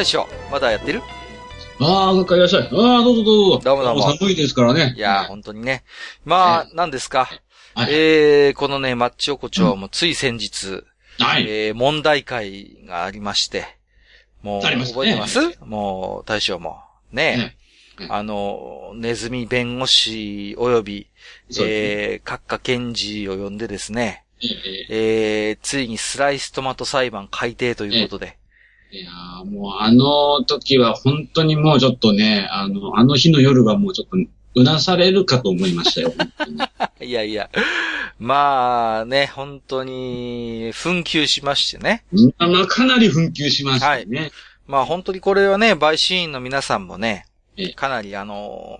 大将、まだやってる？ああ、どっかいらっしゃい。ああ、どうぞどうぞ。どうもどうも。寒いですからね。いやー、本当にね。まあ、何ですか？はい。えー、このね、マッチ横丁もつい先日、はい。えー、問題会がありまして、もう、ね。覚えてます？もう、大将も。ね。ねあの、ネズミ弁護士及び、えー、閣下検事を呼んでですね、ええ。えー、ついにスライストマト裁判改定ということで、いやーもうあの時は本当にもうちょっとね、あの、あの日の夜はもうちょっと、うなされるかと思いましたよ。いやいや、まあね、本当に、紛糾しましてね。まあまあかなり紛糾しましたよね。まあ本当にこれはね、陪審員の皆さんもねええ、かなりあの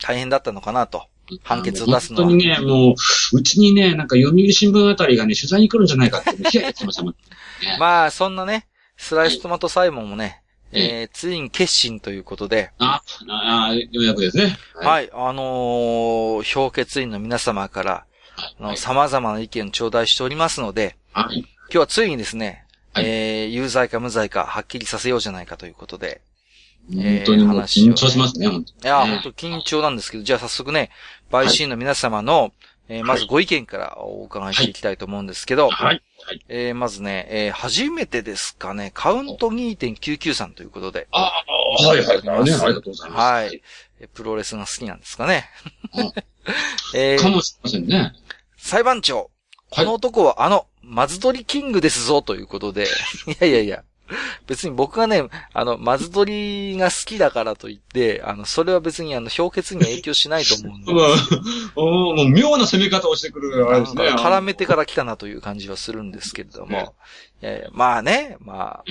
大変だったのかなと。判決を出すのは本当にね、もう、うちにね、なんか読売新聞あたりがね、取材に来るんじゃないかって、ヒヤヒヤしてましたもん。まあそんなね、スライストマト裁判もね、えー、ついに決心ということで、あ、ああ、ようやくですね。はい、あのー評決員の皆様から、あの、様々な意見を頂戴しておりますので、はい。今日はついにですね、はい。えー、有罪か無罪かはっきりさせようじゃないかということで、本当に緊張しますね、いや、ね本当緊張なんですけど、じゃあ早速ね、陪審員の皆様の、えーまずご意見からお伺いしていきたいと思うんですけど、はい。はい。えーまずね、えー初めてですかね、カウント2.993ということで、ああ、はい、はい。ね、ありがとうございます。はい。えープロレスが好きなんですかね。うん えーかもしれませんね。裁判長、この男はあの、マズドリキングですぞということで、いやいやいや、別に僕がね、あの、マズドリが好きだからといって、あの、それは別にあの、評決には影響しないと思うんで。まあ、おーもう妙な攻め方をしてくる、あれですね。絡めてから来たなという感じはするんですけれども。いやいやまあね、まあ、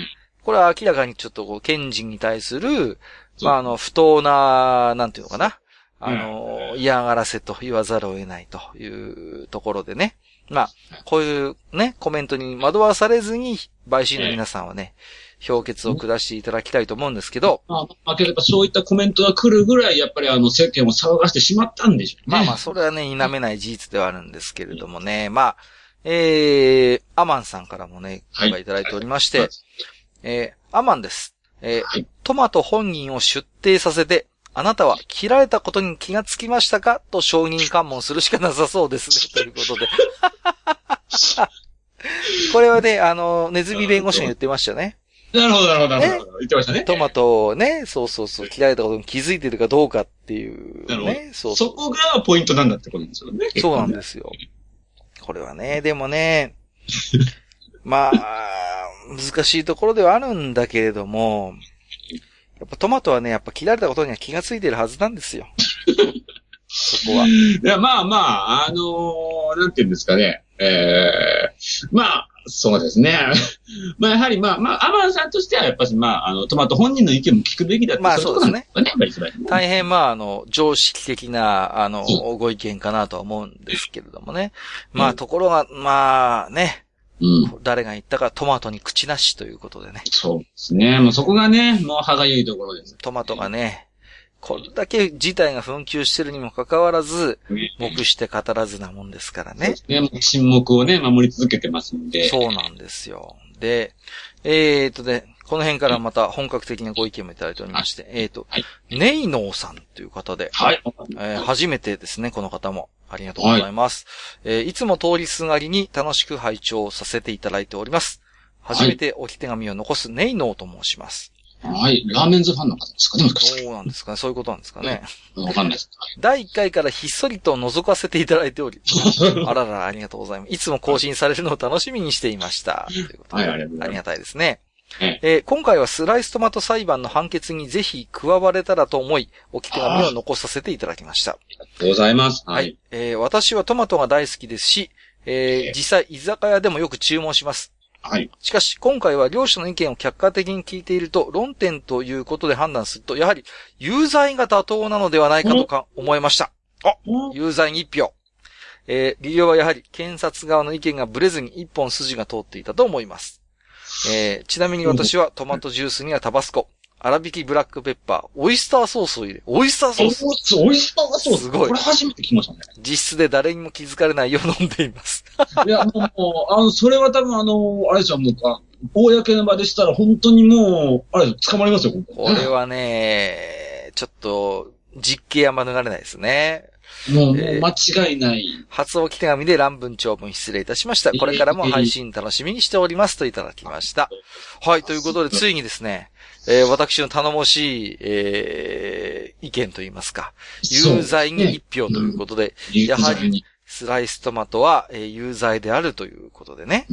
これは明らかにちょっとこう、検事に対する、まああの、不当な、なんていうのかな。あの、嫌がらせと言わざるを得ないというところでね。まあ、こういうね、コメントに惑わされずに、陪審の皆さんはね、評決を下していただきたいと思うんですけど、まあ、まあ、けどやっぱそういったコメントが来るぐらい、やっぱりあの、世間を騒がしてしまったんでしょうね。まあまあ、それはね、否めない事実ではあるんですけれどもね。まあ、えー、アマンさんからもね、はいごいただいておりまして、えー、アマンです。えーはいトマト本人を出廷させて、あなたは切られたことに気がつきましたか？と証人喚問するしかなさそうですね。ということで。これはね、あの、ネズミ弁護士が言ってましたね。なるほど、なるほど、なるほど。言ってましたね。トマトをね、そうそうそう、切られたことに気づいてるかどうかっていうなるほどね。そうそうそこがポイントなんだってことですよね。そうなんですよ。これはね、でもね、まあ、難しいところではあるんだけれども、やっぱトマトはね、やっぱ切られたことには気がついてるはずなんですよ。そこは。いや、まあまあ、あのーなんていうんですかね。ええまあ、そうですね。まあ、やはりまあ、まあ、アマンさんとしては、やっぱりまあ、あの、トマト本人の意見も聞くべきだってまあいとこなんね。大変まあ、あの、常識的な、あの、ご意見かなとは思うんですけれどもね。まあ、ところが、まあね、うん。誰が言ったかトマトに口なしということでね。そうですね。もうそこがね、もう歯がゆいところです。トマトがね、これだけ事態が紛糾してるにもかかわらず、目して語らずなもんですからね。ね、沈黙をね、守り続けてますんで。そうなんですよ。で、えーとね、この辺からまた本格的なご意見もいただいておりまして、えーと、はいネイノーさんという方で、はい。えー初めてですね、この方も。ありがとうございます。えーいつも通りすがりに楽しく拝聴させていただいております。初めて置き手紙を残すネイノーと申します。はい。ラーメンズファンの方ですかねもしかして。そうなんですかね。そういうことなんですかね。わかんないです。第1回からひっそりと覗かせていただいており、あらら、ありがとうございます。いつも更新されるのを楽しみにしていました。ということではいありがとうございますありがたいですね。ええー今回はスライストマト裁判の判決にぜひ加われたらと思い、置き手紙を残させていただきました。ありがとうございます。ははいい。。えー私はトマトが大好きですし、えー、実際居酒屋でもよく注文します。はい。しかし、今回は両者の意見を客観的に聞いていると、論点ということで判断すると、やはり、有罪が妥当なのではないかとか思いました。有罪に一票。えー理由はやはり、検察側の意見がブレずに一本筋が通っていたと思います。えーちなみに私はトマトジュースにはタバスコ、粗挽きブラックペッパー、オイスターソースを入れ、オイスターソースオイスターソース。すごいこれ初めて聞きましたね。実質で誰にも気づかれないよう飲んでいます。いや、もう、あの、それは多分あの、あれですよ、もう、あ公の場でしたら本当にもう、あれ捕まりますよ、これはね、ちょっと、実刑は免れないですね。もう、もうえー間違いない。初置き手紙で乱文長文失礼いたしました。これからも配信楽しみにしておりますといただきました。はい、ということで、ついにですね、えー私の頼もしい、えー意見といいますか、有罪に一票ということで、やはりり、スライストマトは、えー有罪であるということでね。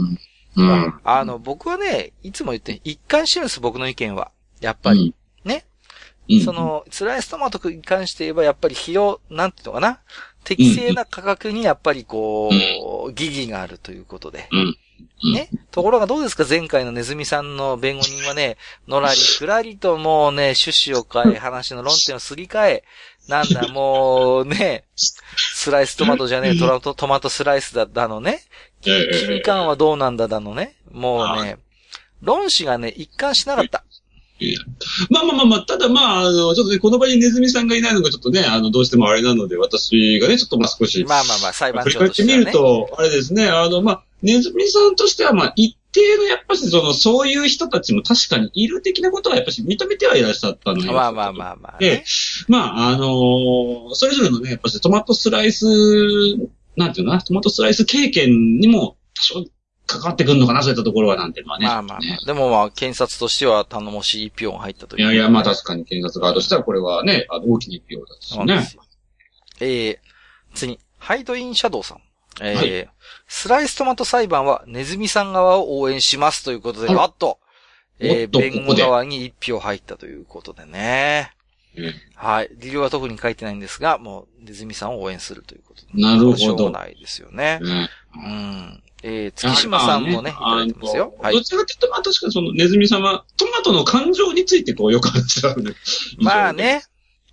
うん。あの、僕はね、いつも言って、一貫してるんです、僕の意見は。やっぱり。その、スライストマトに関して言えば、やっぱり費用、なんていうのかな？適正な価格にやっぱりこう、疑義があるということで。ね？ところがどうですか？前回のネズミさんの弁護人はね、のらりくらりともうね、趣旨を変え、話の論点をすり替え、なんだ、もうね、スライストマトじゃねえ、トラトトマトスライスだ、だのね？ええ金管はどうなんだだのね？もうね、論旨がね、一貫しなかった。まあまあまあまあ、ただまあ、あの、ちょっとね、この場にネズミさんがいないのがちょっとね、あの、どうしてもあれなので、私がね、ちょっとまあ少し、まあまあまあ、裁判振り長返ってみるとあれですね、あの、まあ、ネズミさんとしては、まあ、一定の、やっぱし、その、そういう人たちも確かにいる的なことは、やっぱし認めてはいらっしゃったのよ。まあまあまあまあ、でね。、まあ、あのーそれぞれのね、やっぱしトマトスライス、なんていうのかな、トマトスライス経験にも多少関わってくるのかな、そういったところは、なんていうのはね。まあまあまねあ。でもまあ、検察としては頼もしい一票が入ったという。いやいや、まあ確かに検察側としては、これはね、あの大きな一票だしねそうなんです。よ。えー、次、ハイドインシャドウさん。えーはいスライストマト裁判はネズミさん側を応援しますということで、あらあっと、えー弁護側に一票入ったということでね。うんはい。理由は特に書いてないんですが、もう、ネズミさんを応援するということで。なるほどしょうがないですよね。ねうん。えー、月島さんもね、いただいてますよ。はいど。ちらかというと、まあ確かにそのネズミさんは、トマトの感情についてこう、よく話してあるね。まあね、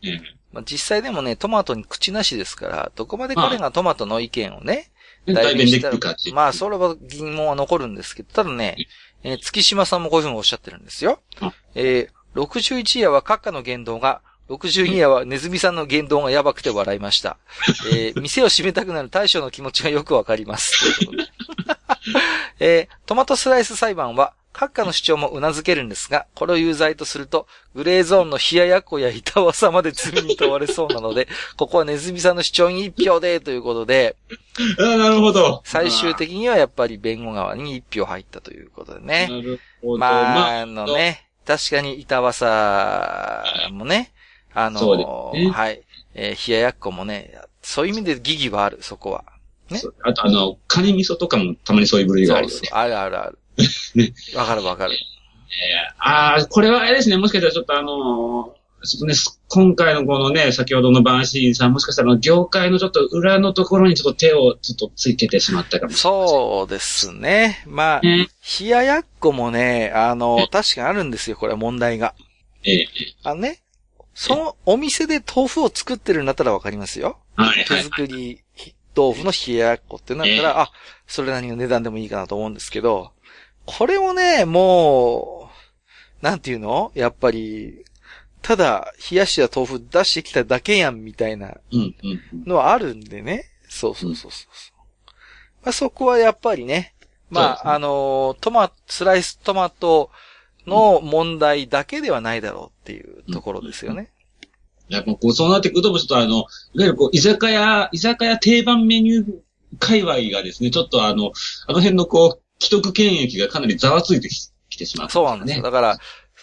ええ。まあ、実際でもね、トマトに口なしですから、どこまで彼がトマトの意見をね、代弁できるかって。まあ、それは疑問は残るんですけど、ただね、えー月島さんもこういうふうにおっしゃってるんですよあ。えー、61夜は閣下の言動が、62夜はネズミさんの言動がやばくて笑いました。えー、店を閉めたくなる大将の気持ちがよくわかります。ということでえー、トマトスライス裁判は、閣下の主張も頷けるんですが、これを有罪とすると、グレーゾーンの冷ややっこや板わさまで罪に問われそうなので、ここはネズミさんの主張に一票で、ということで、ああ、なるほど。最終的にはやっぱり弁護側に一票入ったということでね。なるほど。まあ、まあ、あのね、確かに板わさもね、あのねはい、えー冷ややっこもね、そういう意味で疑義はある、そこは。ねそうあとあの、カニ味噌とかもたまにそういう部類があるよね。あるあるある。ねわかるわかる。えーああ、これはあれですね、もしかしたらちょっとあのーちょっとね、す今回のこのね、先ほどのバンシーンさん、もしかしたらあの業界のちょっと裏のところにちょっと手をちょっとつけてしまったかもしれない。そうですね。まあ、ね。冷ややっこもね、あの、確かにあるんですよ、これは問題が。ええあのね、そのお店で豆腐を作ってるんだったらわかりますよ。手はいはい。作り豆腐の冷ややっこってなったら、あ、それなりの値段でもいいかなと思うんですけど、これをね、もう、なんていうの？やっぱり、ただ、冷やした豆腐出してきただけやん、みたいな。のはあるんでね。そうそうそうそうそう。まあ、そこはやっぱりね、まあ、ねあの、トマ、スライストマトの問題だけではないだろうっていうところですよね。やっぱこう、そうなってくると、ちょっとあの、いわゆるこう、居酒屋、居酒屋定番メニュー界隈がですね、ちょっとあの、あの辺のこう、既得権益がかなりざわついてききてしまう、そうなんですよ。ね。だから、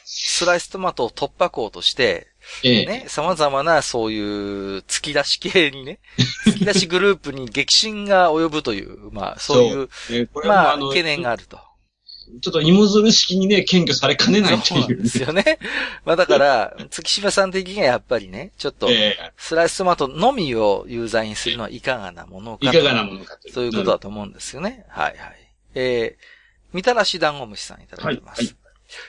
スライストマトを突破口として、ええ。ね、様々なそういう突き出し系にね、突き出しグループに激震が及ぶという、まあそういう、えーまあ懸念があると。ちょっと芋づる式にね、謙虚されかねないってそうなんいう、ですよね。まあだから、月島さん的にはやっぱりね、ちょっと、えスライストマトのみを有罪にするのはいかがなものかいかがなものかと。そういうことだと思うんですよね。はいはい。えー、みたらし団子虫さんいただいてます。はいはい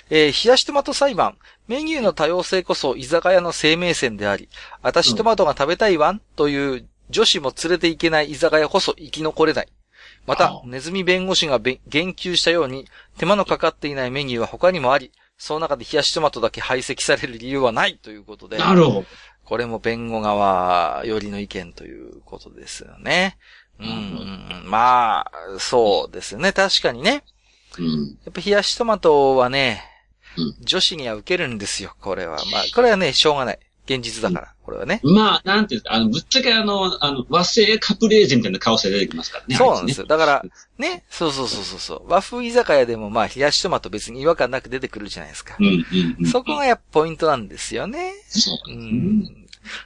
えー、冷やしトマト裁判。メニューの多様性こそ居酒屋の生命線であり、私トマトが食べたいわんという女子も連れていけない居酒屋こそ生き残れない。またあ、ネズミ弁護士がべ言及したように、手間のかかっていないメニューは他にもあり、その中で冷やしトマトだけ排斥される理由はないということで。なるほど。これも弁護側よりの意見ということですよね。うん、まあ、そうですね。確かにね。うん。やっぱ冷やしトマトはね、うん女子には受けるんですよ、これは。まあ、これはね、しょうがない。現実だから、これはね。まあ、なんていうんですか、あの、ぶっちゃけあの、あの、和製カプレーゼみたいな顔して出てきますからね。よ。そうなんですよ。だから、ね、そうそうそうそうそう。和風居酒屋でもまあ、冷やしトマト別に違和感なく出てくるじゃないですか。うん、うん、うん。そこがやっぱポイントなんですよね。そううですね。ん。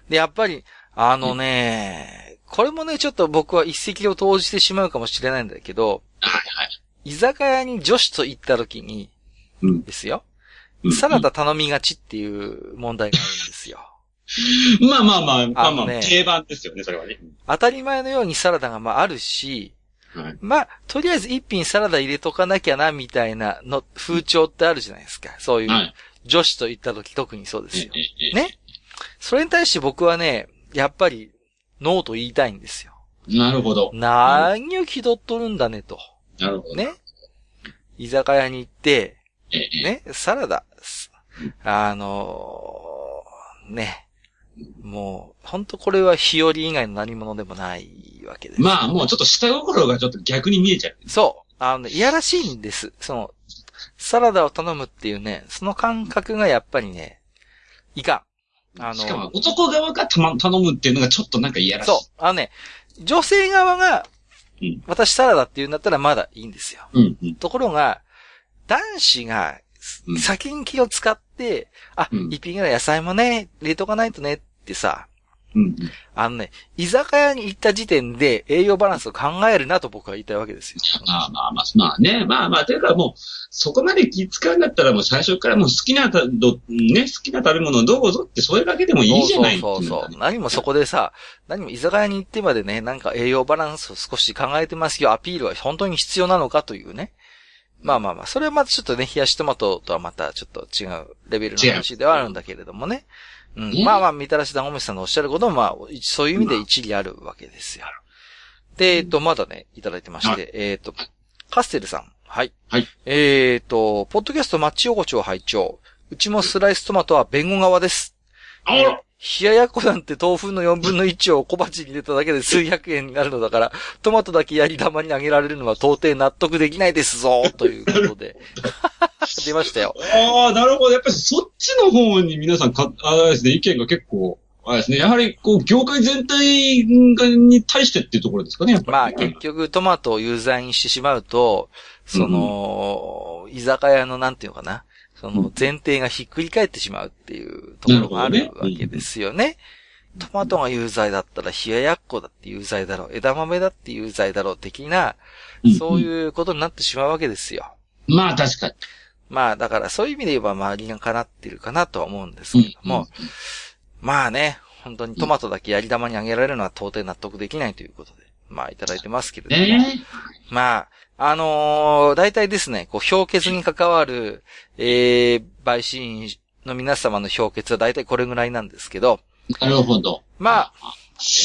で、やっぱり、あのね、これもね、ちょっと僕は一石を投じてしまうかもしれないんだけど、はい、はい。居酒屋に女子と行った時に、うん。ですよ。うんサラダ頼みがちっていう問題があるんですよ。まあまあまあ、まあまあ、定番ですよね、それはね。当たり前のようにサラダがまああるし、はい。まあ、とりあえず一品サラダ入れとかなきゃな、みたいなの、風潮ってあるじゃないですか。そういう、はい。女子と行った時特にそうですよ。ねそれに対して僕はね、やっぱり、ノーと言いたいんですよ。なるほど。何を気取っとるんだねと。なるほど。ね。居酒屋に行って、ね、サラダ、すあのーね、もう、本当これは日和以外の何者でもないわけです。まあ、もうちょっと下心がちょっと逆に見えちゃう。そう。あのね、いやらしいんです。その、サラダを頼むっていうね、その感覚がやっぱりね、いかん。あの、しかも、男側がたま頼むっていうのがちょっとなんか嫌らしい。そう。あのね、女性側がうん、私サラダって言うんだったらまだいいんですよ。う。うん、うん。ところが、男子がうん先に気を使って、あ、うん一品ぐらい野菜もね、入れとかないとねってさ、うん、うん。あのね、居酒屋に行った時点で栄養バランスを考えるなと僕は言いたいわけですよ。まあまあまあ、まあね。まあまあ、というかもう、そこまで気使うんだったらもう最初からもう好きなた、ど、ね、好きな食べ物をどうぞってそれだけでもいいじゃないそうそうそうっていそう。何もそこでさ、何も居酒屋に行ってまでね、なんか栄養バランスを少し考えてますよ、アピールは本当に必要なのかというね。まあまあまあ、それはまたちょっとね、冷やしトマトとはまたちょっと違うレベルの話ではあるんだけれどもね。うん。ねまあまあ、みたらし団子虫さんのおっしゃることも、まあ、そういう意味で一理あるわけですよ。で、えっと、まだね、いただいてまして、はえっと、カステルさん。はい。はい。えっと、ポッドキャストマッチ横丁拝聴うちもスライストマトは弁護側です。あら冷ややっこなんて豆腐の4分の1を小鉢に入れただけで数百円になるのだから、トマトだけやり玉にあげられるのは到底納得できないですぞ、ということで。出ましたよ。ああ、なるほど。やっぱりそっちの方に皆さんか、あれですね、意見が結構、あれですね。やはり、こう、業界全体がに対してっていうところですかね、やっぱり、まあ結局トマトを有罪にしてしまうと、その、居酒屋のなんていうのかな。その前提がひっくり返ってしまうっていうところがあるわけですよね。トマトが有罪だったら冷ややっこだって有罪だろう。枝豆だって有罪だろう的な、そうういうことになってしまうわけですよ。ん。まあ確かに。まあだからそういう意味で言えば周りが叶ってるかなとは思うんですけれども、まあね、本当にトマトだけやり玉にあげられるのは到底納得できないということで、まあいただいてますけれども、ね。まあ、あのー大体ですね、こう、評決に関わる、えー、陪審員の皆様の評決は大体これぐらいなんですけど、なるほど。まあ、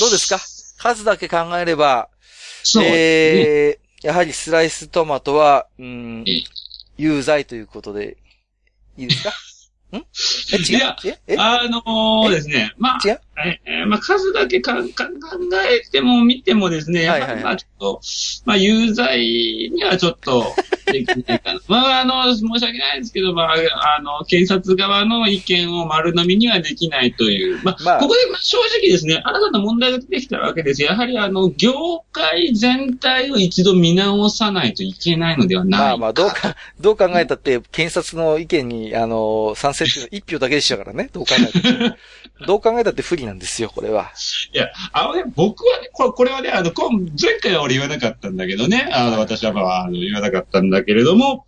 どうですか？数だけ考えれば、そう。えー、やはりスライストマトは、うんええ、有罪ということで、いいですか？ん？え、違いうやええ？あのーですね、まあ、違う？ええまあ、数だけかんか考えても見てもですね、やはいはいはりまあちょっと、まあ有罪にはちょっとできないかな。まああの、申し訳ないですけど、まああの、検察側の意見を丸飲みにはできないという。まあ、まあここで正直ですね、新たな問題が出てきたわけです。やはりあの、業界全体を一度見直さないといけないのではないか。まあまあ、どうか、どう考えたって、検察の意見に、あの、賛成っていうのは一票だけでしたからね、どう考えたって。どう考えたって不利なんですよ、これは。いや、あのね、僕はね、これこれはね、あの、今前回は俺言わなかったんだけどね、あの、私はまあ、あの、言わなかったんだけれども、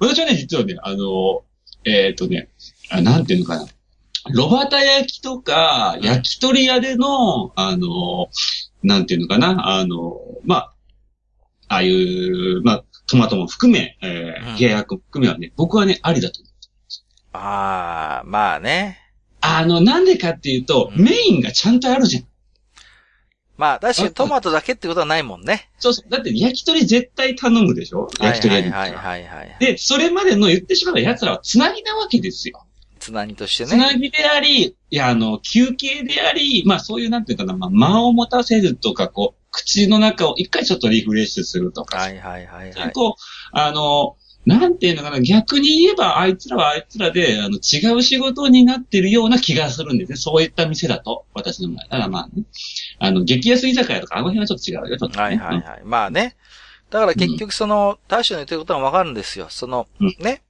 私はね、実はね、あの、えっ、とね、あなんていうのかな。ロバタ焼きとか、焼き鳥屋での、あの、なんていうのかな、あの、まあ、ああいう、まあ、トマトも含め、えうんー、冷ややっこも含めはね、僕はね、ありだと思う。ああ、まあね。あの、なんでかっていうと、うんメインがちゃんとあるじゃん。まあ、確かにトマトだけってことはないもんね。そうそう。だって焼き鳥絶対頼むでしょ？焼き鳥屋に。はいはいはいはい。で、それまでの言ってしまえば奴らはつなぎなわけですよ。つなぎとしてつなね。ぎであり、いや、あの、休憩であり、まあそういうなんていうかな、まあ間を持たせるとか、こう、口の中を一回ちょっとリフレッシュするとか、はいはいはいはい。こう、あの、なんていうのかな、逆に言えば、あいつらはあいつらで、あの、違う仕事になってるような気がするんですね。そういった店だと、私の場合。だからまあね、あの、激安居酒屋とか、あの辺はちょっと違うよ、ちょっと、ね。はいはいはい。まあね。だから結局その、大将の言ってることはわかるんですよ。そのうん、ね。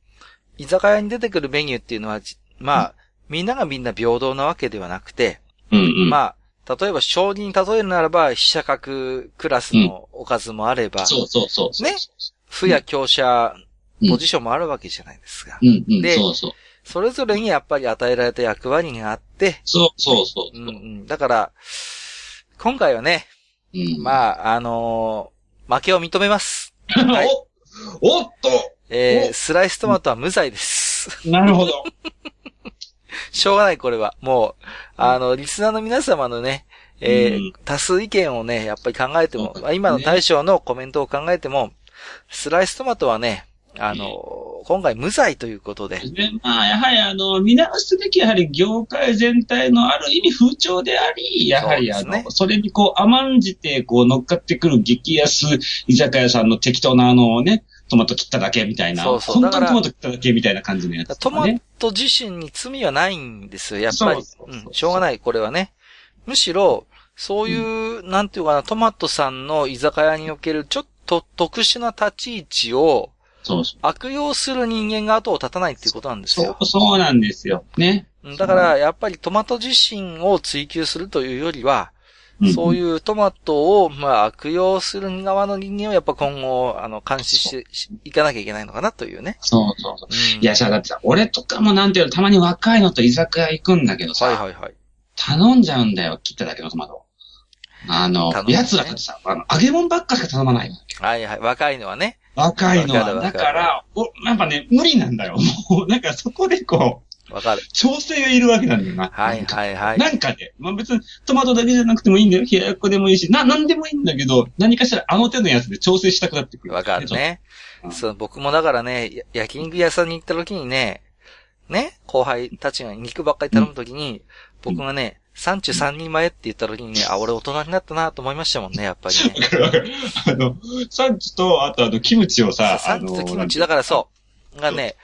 居酒屋に出てくるメニューっていうのは、じまあ、みんながみんな平等なわけではなくて、うんうん。まあ、例えば将棋に例えるならば、飛車角クラスのおかずもあれば、そうそうそう。ね歩や強者うんポジションもあるわけじゃないですか。うんうん。でそうそう。それぞれにやっぱり与えられた役割があって、そうそうそううんうん。だから、今回はね、うん。まあ、あのー負けを認めます。はいおおっとえー、おスライストマトは無罪です。なるほど。しょうがない、これは。もう、あの、リスナーの皆様のね、えーうん多数意見をね、やっぱり考えても、そうまあ今の大将のコメントを考えても、スライストマトはね、あの、今回無罪ということで、で、まあ、やはり、あの、見直すべき、やはり、業界全体のある意味風潮であり、やはり、あそうですね。の、それにこう、甘んじて、こう、乗っかってくる激安居酒屋さんの適当な、あのね、トマト切っただけみたいな、そうそう。本当にトマト切っただけみたいな感じのやつとトマ。ト自身に罪はないんですよ、やっぱり。そうそうそう。うん、しょうがない、これはね。むしろ、そういう、なんていうかな、トマトさんの居酒屋におけるちょっと特殊な立ち位置をそうそう。悪用する人間が後を絶たないっていうことなんですよ。そう、そうなんですよ。ね。うんだから、やっぱりトマト自身を追求するというよりは、そうういうトマトを、まあ、悪用する側の人間をやっぱ今後、あの、監視してしいかなきゃいけないのかなというね。ん。そうそうそう。うんいや、さ、だってさ、俺とかもなんていうの、たまに若いのと居酒屋行くんだけどさ、はいはいはい。頼んじゃうんだよ、切っただけのトマト。あのね奴らってさ、あの、揚げ物ばっかしか頼まない。はいはい。若いのはね。若いのは。だから、お、やっぱね、無理なんだよ。もう、なんかそこでこう、わかる。調整がいるわけなんだよな。はいはいはい。なんかね、まあ別にトマトだけじゃなくてもいいんだよ。冷ややっこでもいいし、な、なんでもいいんだけど、何かしらあの手のやつで調整したくなってくる。わかる。ね。うんそう、僕もだからね、や焼肉屋さんに行った時にね、ね、後輩たちが肉ばっかり頼む時に、僕がね、三中三人前って言った時にね、あ、俺大人になったなと思いましたもんね、やっぱりね。わかるわかる。あの、サンチと、あとあの、キムチをさ、サンチとキムチ、だからそう。がね、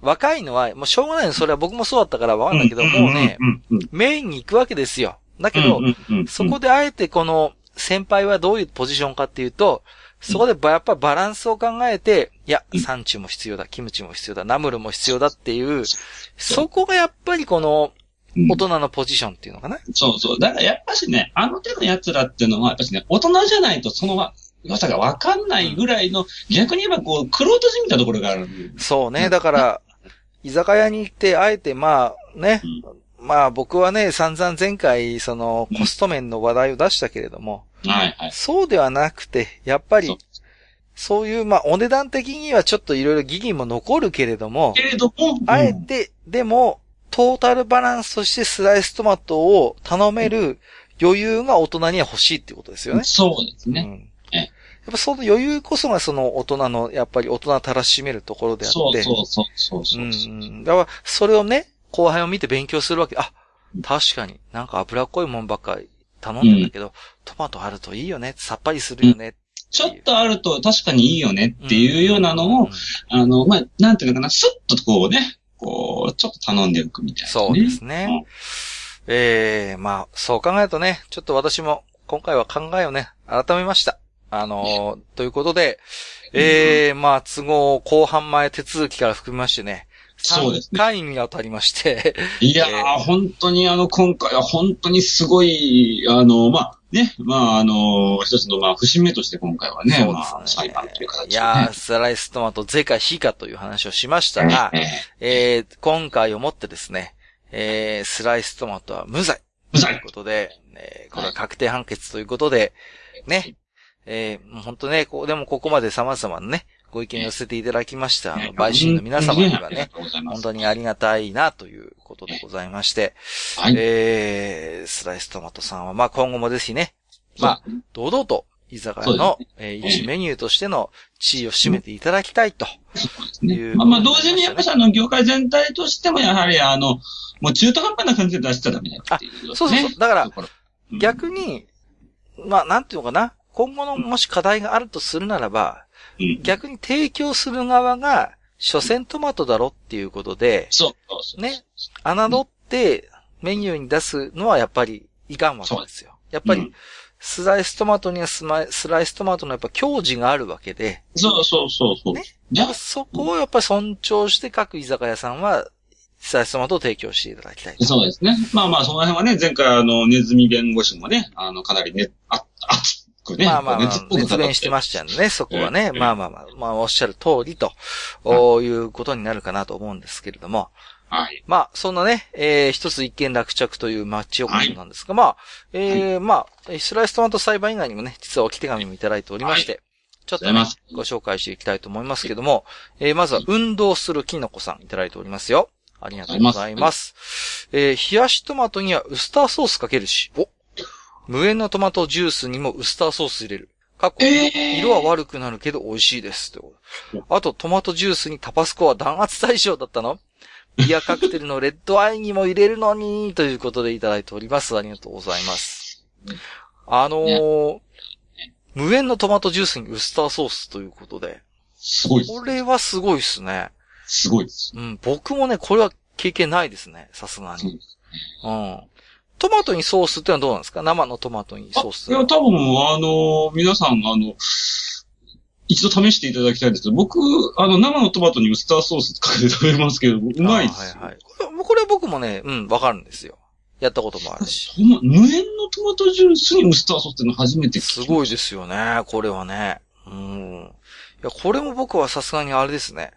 若いのは、もうしょうがないの、それは僕もそうだったからわかんないけど、もうね、メインに行くわけですよ。だけどそこであえてこの先輩はどういうポジションかっていうと、そこでばやっぱバランスを考えて、いや、サンチュも必要だ、キムチも必要だ、ナムルも必要だっていう、そこがやっぱりこのうん大人のポジションっていうのかな？そうそう。だからやっぱしね、あの手の奴らっていうのは、やっぱしね、大人じゃないとその良さがわかんないぐらいの、逆に言えばこう、黒人じみたところがある。そうね。だから、居酒屋に行って、あえてまあね、まあ僕はね、散々前回、そのコスト面の話題を出したけれども、はいはい。そうではなくて、やっぱり、そういう、まあ、お値段的にはちょっといろいろ疑義も残るけれどもけ、れども、あえうんて、でも、トータルバランスとしてスライストマトを頼める余裕が大人には欲しいってことですよね。そうですね。うんええやっぱその余裕こそがその大人の、やっぱり大人たらしめるところであって。そうそうそうそうそうう。んうん。だから、それをね、後輩を見て勉強するわけ。あ、確かになんか脂っこいもんばっかり頼んでんだけど、トマトあるといいよね。さっぱりするよね。ちょっとあると確かにいいよねっていうようなのを、んあの、まあ、なんていうのかな、スッとこうね、こう、ちょっと頼んでおくみたいな、ね。そうですね。うんええまあ、そう考えるとね、ちょっと私も今回は考えをね、改めました。あのーということで、ええまあ、都合後半前手続きから含めましてね、3そうですね。回にわたりまして、いやー、え本当にあの、今回は本当にすごい、あの、まあ、ね、まあ、あの、一つの、まあ、節目として今回はね、そうまあ、裁判という。形で、ね。いやー、スライストマト、是か非かという話をしましたが、えええー今回をもってですね、えースライストマトは無罪。無罪ということで、えーこれは確定判決ということで、ね、えー本当ね、こう、でもここまで様々なね、ご意見寄せていただきました、あの、陪審の皆様にはね、、本当にありがたいなということでございまして、はい。えー、スライストマトさんは、まあ今後もぜひね、まあ、堂々と、居酒屋の、えー一メニューとしての地位を占めていただきたいと。そうでまあ、まあ、同時にやっぱりあの、業界全体としてもやはりあの、もう中途半端な感じで出しちゃダメだっていうね。そうそうそう。だから、逆に、まあ、なんていうのかな。今後のもし課題があるとするならば、うん逆に提供する側が、所詮トマトだろっていうことで、そうそうそう。ね、侮ってメニューに出すのはやっぱりいかんわけですよ。やっぱりうん、スライストマトにはスマスライストマトのやっぱ矜持があるわけで、そうそうそうそう。ねじゃあそこをやっぱり尊重して各居酒屋さんは、スライストマトを提供していただきたいと。そうですね。まあまあ、その辺はね、前回あの、ネズミ弁護士もね、あの、かなりね、あ、熱くね、まあまあまあ熱弁してましたよね、そこはね。うんまあまあまあ、まあおっしゃる通りと、おいうことになるかなと思うんですけれども。はい。まあ、そんなね、えー、一つ一見落着というマッチオコなんですが、まあ、えー、まあ、スライストマト裁判以外にもね、実は置き手紙もいただいておりまして、ちょっとねご紹介していきたいと思いますけども、えー、まずは運動するキノコさんいただいておりますよ。ありがとうございます。えー、冷やしトマトにはウスターソースかけるし、お無塩のトマトジュースにもウスターソース入れる。かっこえー色は悪くなるけど美味しいです。あと、トマトジュースにタバスコは弾圧対象だったの？ビアカクテルのレッドアイにも入れるのに、ということでいただいております。ありがとうございます。あのー無塩のトマトジュースにウスターソースということで、すごい。これはすごいっすね。すごいです。うん、僕もね、これは経験ないですね。さすがに。うん。トマトにソースってのはどうなんですか？生のトマトにソース。いや、多分、あの、皆さん、あの、一度試していただきたいんですけど、僕、あの、生のトマトにウスターソースかけて食べますけど、うまいですはいはい。これ僕もね、うん、わかるんですよ。やったこともあるし。無塩のトマトジュースにウスターソースっての初めてすごいですよね、これはね。うん。いや、これも僕はさすがにあれですね。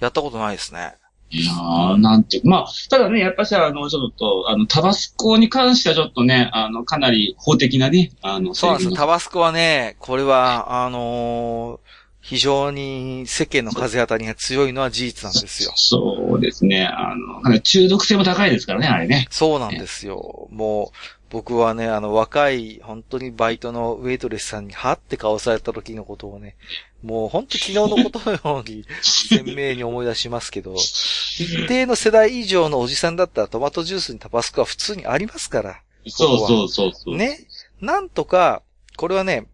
やったことないですね。いやー、なんていう、まあ、ただね、やっぱしあの、ちょっと、あの、タバスコに関してはちょっとね、あの、かなり法的なね、あの、そうなんですタバスコはね、これは、あのー非常に世間の風当たりが強いのは事実なんですよ。そうですね、あの、中毒性も高いですからね、あれね。そうなんですよ。もう、僕はね、あの、若い、本当にバイトのウェイトレスさんに、はって顔された時のことをね、もう本当昨日のことのように、鮮明に思い出しますけど、一定の世代以上のおじさんだったらトマトジュースにタバスコは普通にありますから。そうそうそうそう。ね。なんとか、これはね、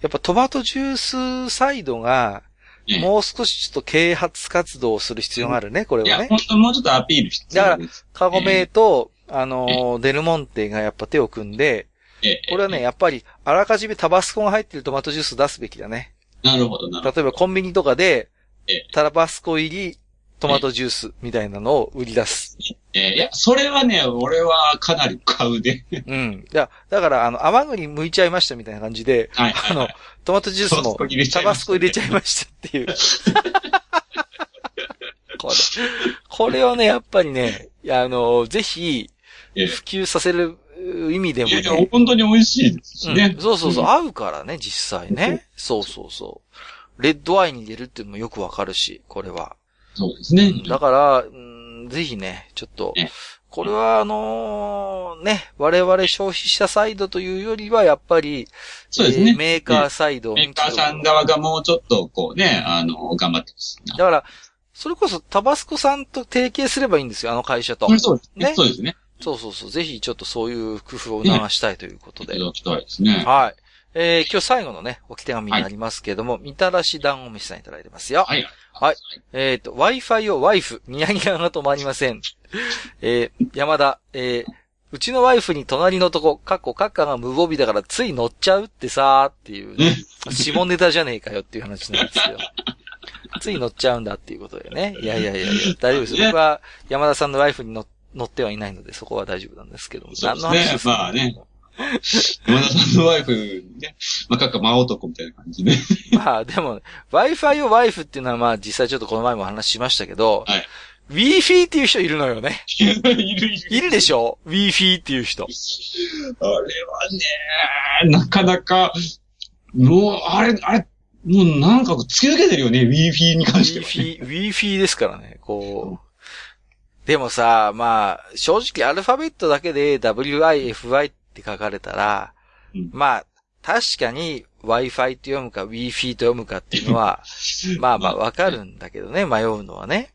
やっぱトマトジュースサイドが、ええもう少しちょっと啓発活動をする必要があるね、これいや、はね。本当もうちょっとアピール必要です。カゴメと、あのー、デルモンテがやっぱ手を組んで、ええこれはね、やっぱり、あらかじめタバスコが入ってるトマトジュース出すべきだね。なるほど、なるほ例えばコンビニとかでええ、タバスコ入りトマトジュースみたいなのを売り出す。ど。ええいや、それはね、俺はかなり買うで。うん。いや、だから、あの、甘栗剥いちゃいましたみたいな感じで、はい。あの、トマトジュースもタバスコ入れちゃいましたスコ入れちゃいましたっていう。これ、これをね、やっぱりね、あの、ぜひ、ええ普及させる意味でもいやいやね、本当に美味しいですしね。うんそうそうそう、合うからね、実際ね。そうそうそう。レッドアイに入れるっていうのもよくわかるし、これは。そうですね。だから、うんぜひね、ちょっとええ、これはあのーね、我々消費者サイドというよりは、やっぱり、そうですねえーメーカーサイドメーカーさん側がもうちょっと、こうね、あの、頑張ってます。だから、それこそタバスコさんと提携すればいいんですよ、あの会社と。そうですね。ねそうですね。そうそうそう。ぜひちょっとそういう工夫を促したいということで。いただきたいですね。はい。えー、今日最後のね、置き手紙になりますけれども、みたらし団子飯さんいただいてますよ。はい。はい。えっ、と、Wi-Fi をワイフ、ニヤニヤが止まりません。えー、山田、えー、うちのワイフに隣のとこ、かっこカッカが無防備だからつい乗っちゃうってさーっていうね、下ネタじゃねえかよっていう話なんですよ。つい乗っちゃうんだっていうことでね。いやいやいやいや、大丈夫です。僕は山田さんのワイフに乗乗ってはいないので、そこは大丈夫なんですけども。そうですね何の話ですか？まあね。山田さんのワイフ、ね、まあ、かっか真男みたいな感じで。まあでも、Wi-Fi をワイフっていうのはまあ実際ちょっとこの前も話しましたけど、はい Wi-Fi っていう人いるのよね。いるいる。いるでしょ ?Wi-Fi っていう人。あれはね、なかなか、もう、あれ、あれ、もうなんか突き抜けてるよね、Wi-Fi に関しては、ね。Wi-Fi、Wi-Fi ですからね、こう。でもさ、まあ、正直アルファベットだけで WIFI って書かれたら、うんまあ、確かに Wi-Fi と読むか Wi-Fi と読むかっていうのは、まあまあわかるんだけどね、迷うのはね。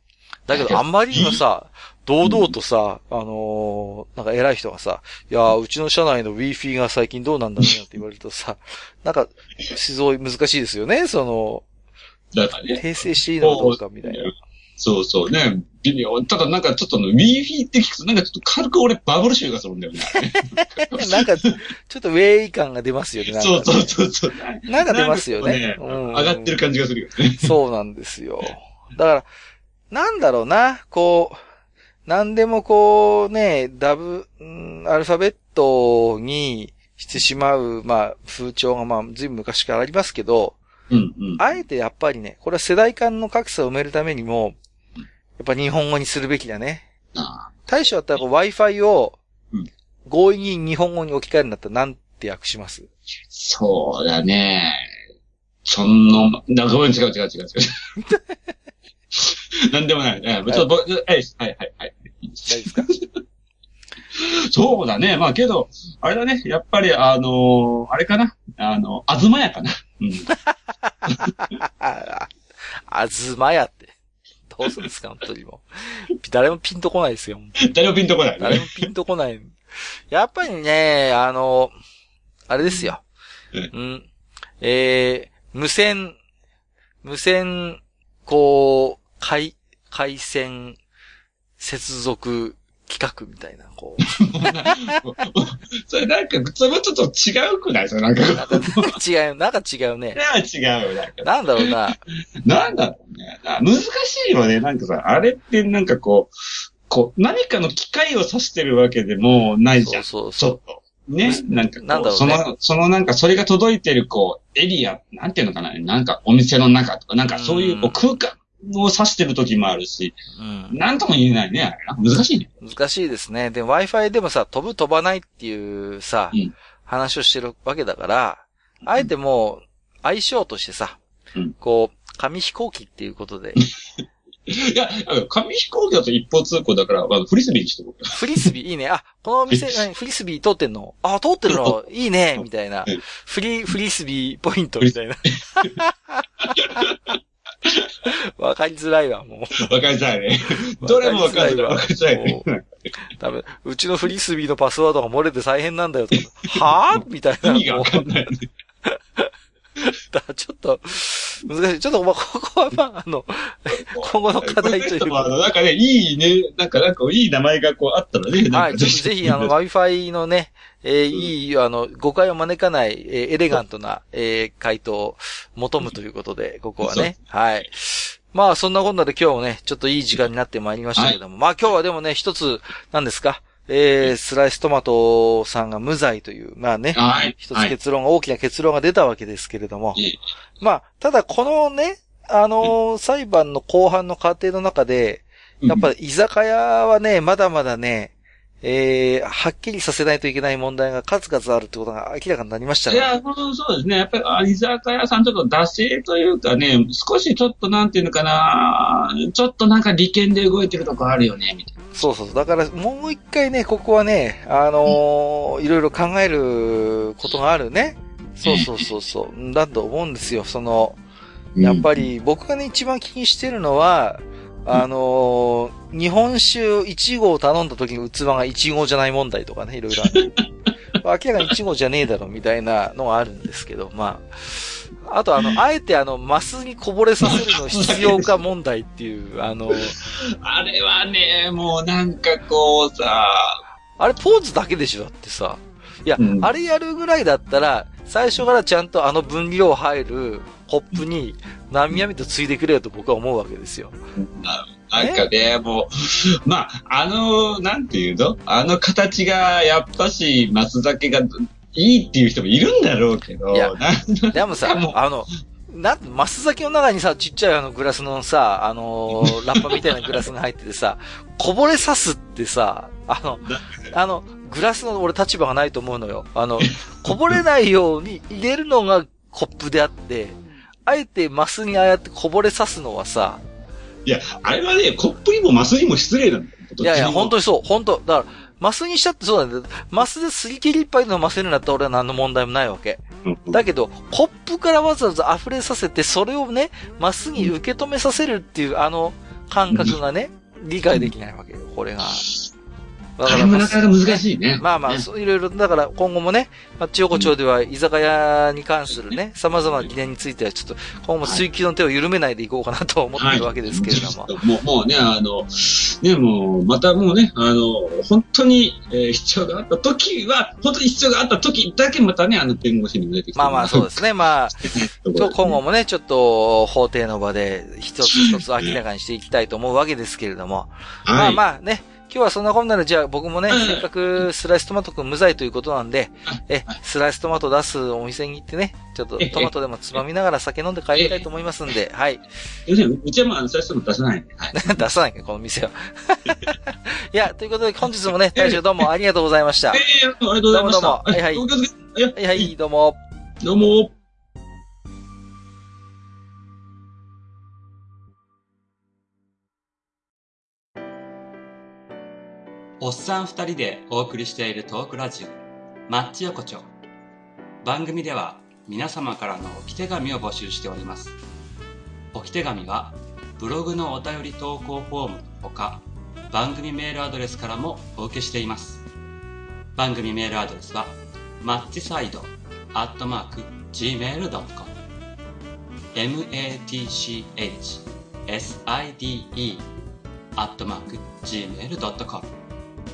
だけどあんまりにもさ、堂々とさ、あのーなんか偉い人がさ、いやー、うちの社内の Wi-Fi が最近どうなんだろうなって言われるとさ、なんか、すごい難しいですよね、その、ね。訂正していいのかどうかみたいな。そうそうね。微妙。ただなんかちょっとの Wi-Fi って聞くとなんかちょっと軽く俺バブル臭がするんだよね。なんか、ちょっとウェイ感が出ますよね。そうそうそうそう。なんか出ますよね。なんかこううん上がってる感じがするよね。そうなんですよ。だから、なんだろうな、こう、なんでもこうね、ダブ、んアルファベットにしてしまう、まあ、風潮がまあ、ずいぶん昔からありますけど、うんうん。あえてやっぱりね、これは世代間の格差を埋めるためにも、やっぱ日本語にするべきだね。あ大将だったら Wi-Fi をうん、強引に日本語に置き換えるんだったらなんて訳します？そうだね。そんの、な、ごめん、違う違う違う違う。なんでもない。えちょっと僕、はい、はい、はい、はい。大丈夫ですか？そうだね。まあけど、あれだね。やっぱり、あのーあれかな。あの、あずまやかな。うん。あ、あずまやって。どうするんですか、本当にもう。誰もピンとこないですよ。誰もピンとこない、ね。誰もピンとこない。やっぱりね、あの、あれですよ。うんうん。えー、無線、無線、こう、回、回線、接続企画みたいな、こう。それなんか、それもちょっと違うくない？それなんか。なんかなんか違う、なんか違うね。違う。なんかなんだろうな。なんだろうね。な難しいよね。なんかさ、あれってなんかこう、こう、何かの機械を指してるわけでもないじゃ。そうんそうちそう。ょっと。ね？なんかなんだろうねその、そのなんか、それが届いてる、こう、エリア、なんていうのかな？なんか、お店の中とか、なんかそういう、こう、空間を指してる時もあるし、うん。なんとも言えないね、あれな。難しいね。難しいですね。で、Wi-Fi でもさ、飛ぶ飛ばないっていうさ、うん話をしてるわけだから、あえてもう、相性としてさ、うんこう、紙飛行機っていうことで、いや、紙飛行機だと一方通行だから、まあ、フリスビーにしておこう。フリスビーいいね。あ、このお店、何フリスビー通ってんの？あ、通ってるの？いいねみたいなうん。フリ、フリスビーポイントみたいな。わかりづらいわ、もう。わかりづらいね。どれもわかりづらい。わかりづらいね。多分、うちのフリスビーのパスワードが漏れて大変なんだよとか。はぁ？みたいな。意味がわかんない。だちょっと、難しい。ちょっと、まあ、ここは、まあ、あの、今後の課題というか。なんかね、いいね、なんか、なんか、いい名前がこうあったらね。はい、ちょっとぜひ、あの、Wi-Fi のね、えーいい、あの、誤解を招かない、えーエレガントな、えー回答を求むということで、ここはね。はい。まあ、そんなこんなで今日もね、ちょっといい時間になってまいりましたけども、まあ今日はでもね、一つ、何ですか？えー、スライストマトさんが無罪という、まあね、はい。一つ結論が、大きな結論が出たわけですけれども、まあ、ただこのね、あのー裁判の後半の過程の中で、やっぱり居酒屋はね、まだまだね、えー、はっきりさせないといけない問題が数々あるってことが明らかになりましたね。いや、そうそうですね。やっぱり、あ居酒屋さんちょっと惰性というかね、少しちょっとなんていうのかな、ちょっとなんか利権で動いてるとこあるよね、みたいな。そうそう。だからもう一回ね、ここはね、あのーいろいろ考えることがあるね。そうそうそうそう。だと思うんですよ。その、やっぱり僕がね、一番気にしてるのは、あのー日本酒1号を頼んだ時に器が1号じゃない問題とかね、いろいろある。明らかに1号じゃねえだろ、みたいなのがあるんですけど、まあ。あと、あの、あえてあの、マスにこぼれさせるの必要か問題っていう、あの、あれはね、もうなんかこうさ、あれポーズだけでしょだってさ。いや、うんあれやるぐらいだったら、最初からちゃんとあの分量入るコップに、なみやみとついでくれよと僕は思うわけですよ。なんかね、もう、まあ、あの、なんていうの？あの形が、やっぱし、松茸がいいっていう人もいるんだろうけど、いやでもさ、もうあの、なん、マス酒の中にさ、ちっちゃいあのグラスのさ、あのー ラッパみたいなグラスが入っててさ、こぼれさすってさ、あの、あの、グラスの俺立場がないと思うのよ。あの、こぼれないように入れるのがコップであって、あえてマスにああやってこぼれさすのはさ、いや、あれはね、コップにもマスにも失礼なんだよ。いやいや、本当に。にそう、本当だから、マスにしたってそうなんだよ。マスですり切り一杯飲ませるんだったら俺は何の問題もないわけ。うんだけど、コップからわざわざ溢れさせて、それをね、マスに受け止めさせるっていう、あの感覚がね、理解できないわけよ、これが。なかなか難しいね。まあまあ、ねそういろいろ、だから今後もね、まあ、千代子町では居酒屋に関するね、様々な疑念についてはちょっと、今後も追求の手を緩めないでいこうかなと思ってるわけですけれども。はいもう、もうね、あの、ね、もう、またもうね、あの、本当に、えー必要があった時は、本当に必要があった時だけまたね、あの、弁護士にも出てきて。まあまあそうですすね。まあ、今日今後もね、ちょっと法廷の場で一つ一つ明らかにしていきたいと思うわけですけれども。まあはい。まあね、今日はそんなこんなで、じゃあ僕もね、うんせっかくスライストマト君無罪ということなんで、え、スライストマト出すお店に行ってね、ちょっとトマトでもつまみながら酒飲んで帰りたいと思いますんで、はい。要するにうちはまあ、最初も出さないんで。はい。出さないか、この店は。いや、ということで本日もね、大将どうもありがとうございました。ええありがとうございました。どうもどうもはいはいはいはい、どうも。どうも。おっさん二人でお送りしているトークラジオ、マッチ横丁。番組では皆様からの置き手紙を募集しております。置き手紙はブログのお便り投稿フォームのほか、番組メールアドレスからもお受けしています。番組メールアドレスは、マッチサイドアットマーク gmail.com matchside アットマーク gmail.com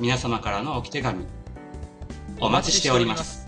皆様からの置き手紙お待ちしております。